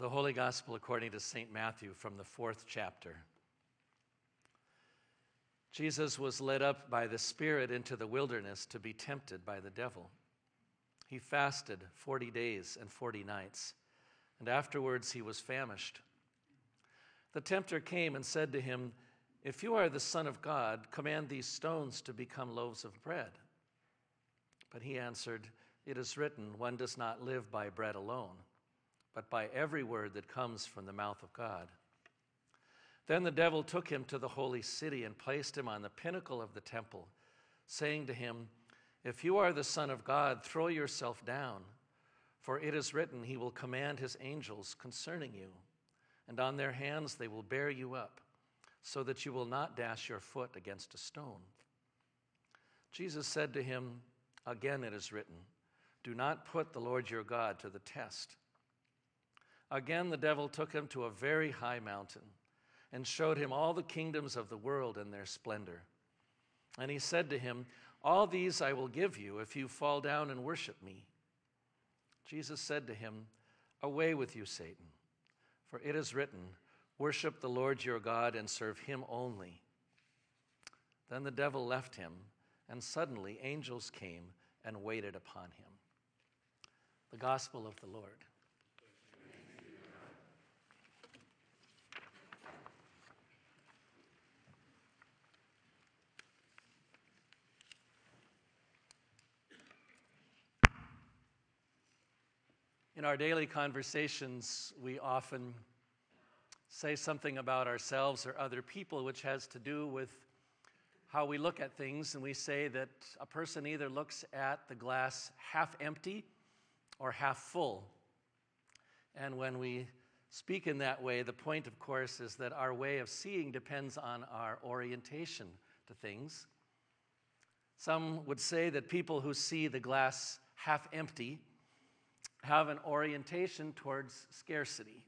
The Holy Gospel according to St. Matthew from the fourth chapter. Jesus was led up by the Spirit into the wilderness to be tempted by the devil. He fasted 40 days and 40 nights, and afterwards he was famished. The tempter came and said to him, If you are the Son of God, command these stones to become loaves of bread. But he answered, It is written, One does not live by bread alone but by every word that comes from the mouth of God. Then the devil took him to the holy city and placed him on the pinnacle of the temple, saying to him, If you are the Son of God, throw yourself down, for it is written, He will command His angels concerning you, and on their hands they will bear you up, so that you will not dash your foot against a stone. Jesus said to him, Again it is written, Do not put the Lord your God to the test. Again, the devil took him to a very high mountain and showed him all the kingdoms of the world and their splendor. And he said to him, All these I will give you if you fall down and worship me. Jesus said to him, Away with you, Satan, for it is written, Worship the Lord your God and serve him only. Then the devil left him, and suddenly angels came and waited upon him. The Gospel of the Lord. In our daily conversations, we often say something about ourselves or other people which has to do with how we look at things, and we say that a person either looks at the glass half empty or half full. And when we speak in that way, the point, of course, is that our way of seeing depends on our orientation to things. Some would say that people who see the glass half empty have an orientation towards scarcity.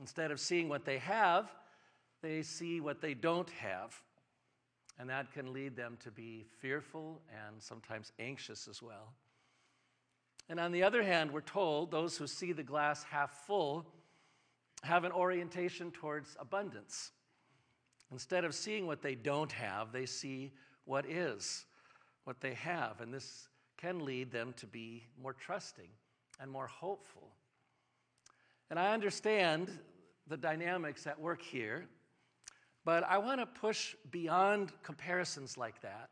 Instead of seeing what they have, they see what they don't have. And that can lead them to be fearful and sometimes anxious as well. And on the other hand, we're told those who see the glass half full have an orientation towards abundance. Instead of seeing what they don't have, they see what is, what they have. And this can lead them to be more trusting and more hopeful. And I understand the dynamics at work here, but I want to push beyond comparisons like that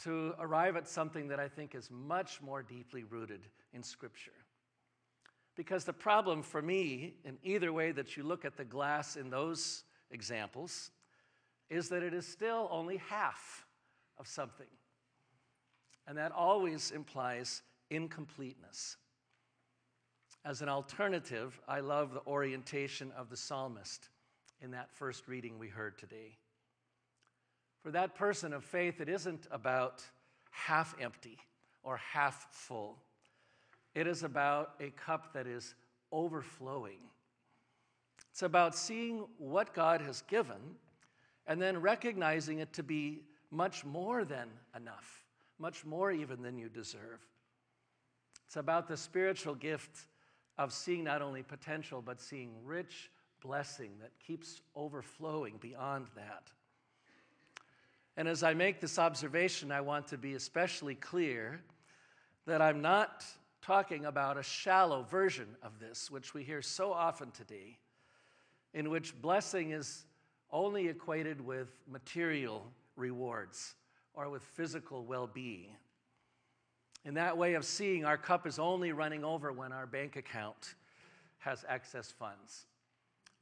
to arrive at something that I think is much more deeply rooted in Scripture. Because the problem for me, in either way that you look at the glass in those examples, is that it is still only half of something. And that always implies incompleteness. As an alternative, I love the orientation of the psalmist in that first reading we heard today. For that person of faith, it isn't about half empty or half full, it is about a cup that is overflowing. It's about seeing what God has given and then recognizing it to be much more than enough, much more even than you deserve. It's about the spiritual gift of seeing not only potential, but seeing rich blessing that keeps overflowing beyond that. And as I make this observation, I want to be especially clear that I'm not talking about a shallow version of this, which we hear so often today, in which blessing is only equated with material rewards or with physical well being. In that way of seeing, our cup is only running over when our bank account has excess funds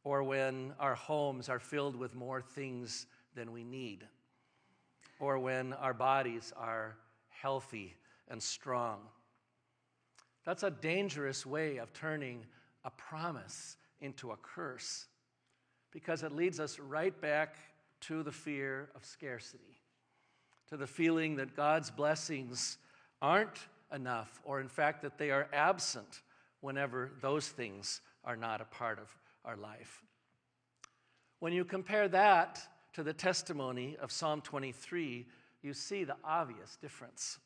or when our homes are filled with more things than we need or when our bodies are healthy and strong. That's a dangerous way of turning a promise into a curse because it leads us right back to the fear of scarcity, to the feeling that God's blessings aren't enough, or in fact, that they are absent whenever those things are not a part of our life. When you compare that to the testimony of Psalm 23, you see the obvious difference.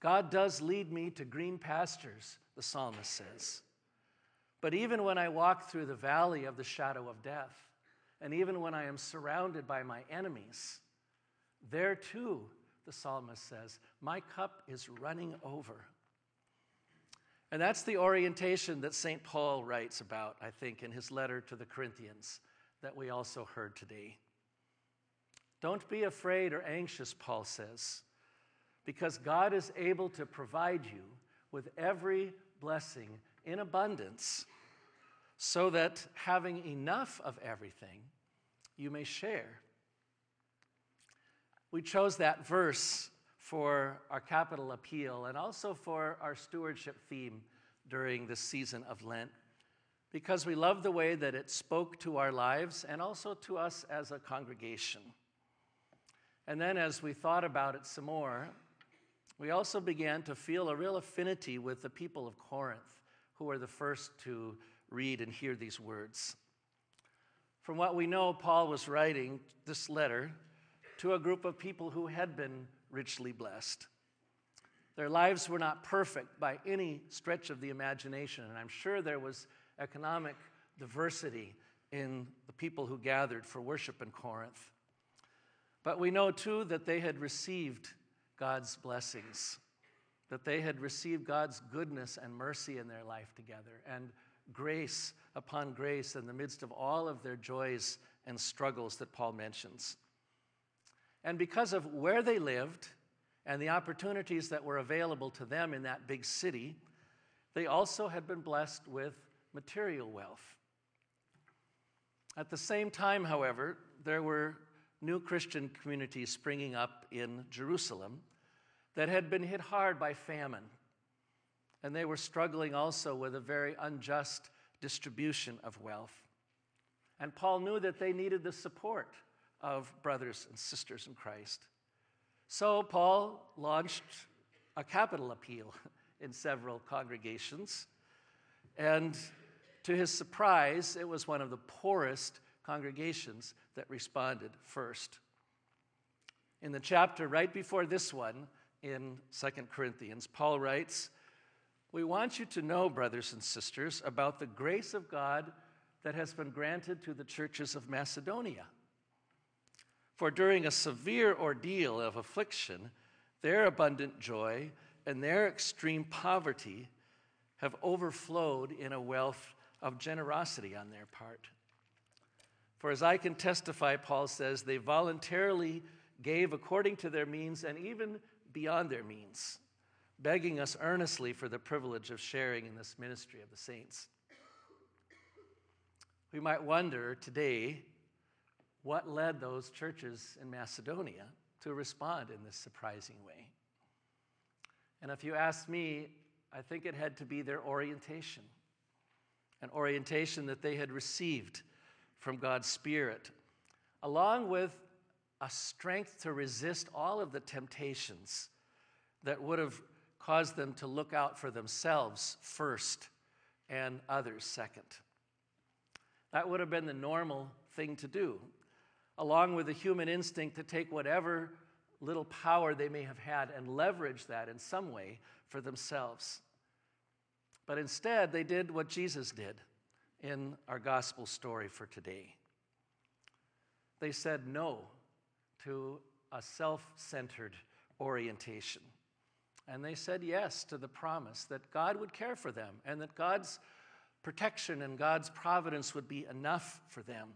God does lead me to green pastures, the psalmist says. But even when I walk through the valley of the shadow of death, and even when I am surrounded by my enemies, there too, the psalmist says, my cup is running over. And that's the orientation that St. Paul writes about, I think, in his letter to the Corinthians that we also heard today. Don't be afraid or anxious, Paul says, because God is able to provide you with every blessing in abundance, so that having enough of everything, you may share. We chose that verse for our capital appeal and also for our stewardship theme during the season of Lent because we love the way that it spoke to our lives and also to us as a congregation. And then, as we thought about it some more, we also began to feel a real affinity with the people of Corinth, who were the first to read and hear these words. From what we know, Paul was writing this letter to a group of people who had been richly blessed. Their lives were not perfect by any stretch of the imagination, and I'm sure there was economic diversity in the people who gathered for worship in Corinth. But we know too that they had received God's blessings, that they had received God's goodness and mercy in their life together, and grace upon grace in the midst of all of their joys and struggles that Paul mentions. And because of where they lived and the opportunities that were available to them in that big city, they also had been blessed with material wealth. At the same time, however, there were new Christian communities springing up in Jerusalem that had been hit hard by famine. And they were struggling also with a very unjust distribution of wealth. And Paul knew that they needed the support of brothers and sisters in Christ. So Paul launched a capital appeal in several congregations. And to his surprise, it was one of the poorest congregations that responded first. In the chapter right before this one, in Second Corinthians, Paul writes, We want you to know, brothers and sisters, about the grace of God that has been granted to the churches of Macedonia. For during a severe ordeal of affliction, their abundant joy and their extreme poverty have overflowed in a wealth of generosity on their part. For as I can testify, Paul says, they voluntarily gave according to their means and even beyond their means, begging us earnestly for the privilege of sharing in this ministry of the saints. We might wonder today what led those churches in Macedonia to respond in this surprising way. And if you ask me, I think it had to be their orientation, an orientation that they had received from God's Spirit, along with a strength to resist all of the temptations that would have caused them to look out for themselves first and others second. That would have been the normal thing to do along with the human instinct to take whatever little power they may have had and leverage that in some way for themselves. But instead, they did what Jesus did in our gospel story for today. They said no to a self centered orientation. And they said yes to the promise that God would care for them and that God's protection and God's providence would be enough for them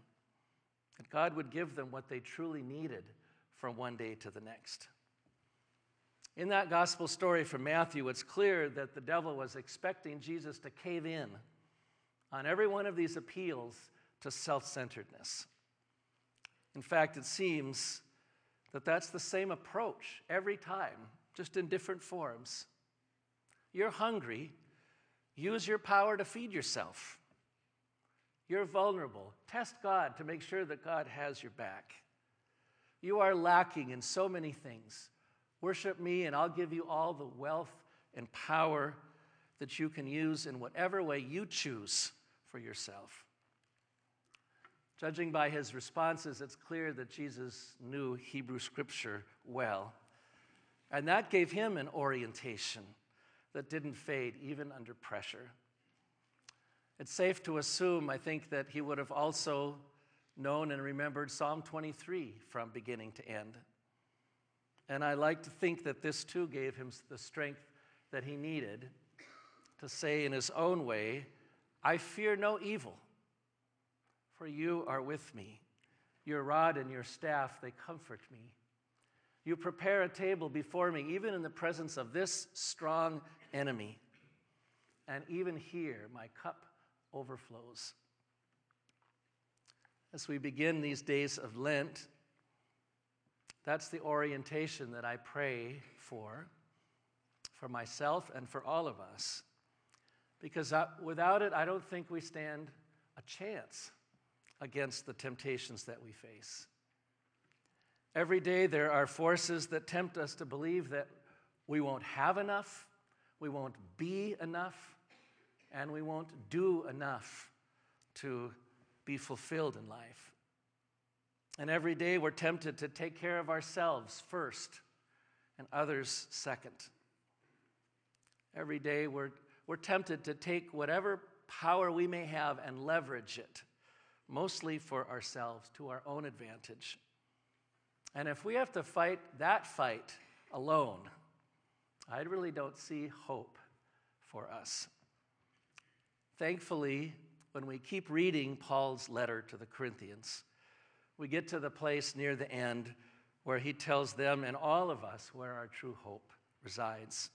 that God would give them what they truly needed from one day to the next. In that gospel story from Matthew, it's clear that the devil was expecting Jesus to cave in on every one of these appeals to self centeredness. In fact, it seems that that's the same approach every time, just in different forms. You're hungry, use your power to feed yourself. You're vulnerable. Test God to make sure that God has your back. You are lacking in so many things. Worship me, and I'll give you all the wealth and power that you can use in whatever way you choose for yourself. Judging by his responses, it's clear that Jesus knew Hebrew scripture well. And that gave him an orientation that didn't fade even under pressure. It's safe to assume, I think, that he would have also known and remembered Psalm 23 from beginning to end. And I like to think that this too gave him the strength that he needed to say in his own way, I fear no evil, for you are with me. Your rod and your staff, they comfort me. You prepare a table before me, even in the presence of this strong enemy. And even here, my cup overflows. As we begin these days of Lent, that's the orientation that I pray for, for myself and for all of us. Because uh, without it, I don't think we stand a chance against the temptations that we face. Every day, there are forces that tempt us to believe that we won't have enough, we won't be enough, and we won't do enough to be fulfilled in life. And every day, we're tempted to take care of ourselves first and others second. Every day, we're, we're tempted to take whatever power we may have and leverage it, mostly for ourselves, to our own advantage. And if we have to fight that fight alone, I really don't see hope for us. Thankfully, when we keep reading Paul's letter to the Corinthians, we get to the place near the end where he tells them and all of us where our true hope resides.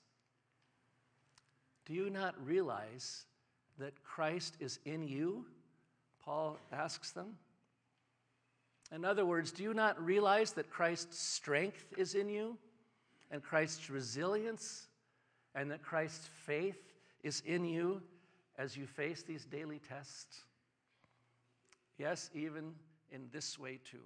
Do you not realize that Christ is in you? Paul asks them. In other words, do you not realize that Christ's strength is in you and Christ's resilience and that Christ's faith is in you as you face these daily tests? Yes, even in this way too.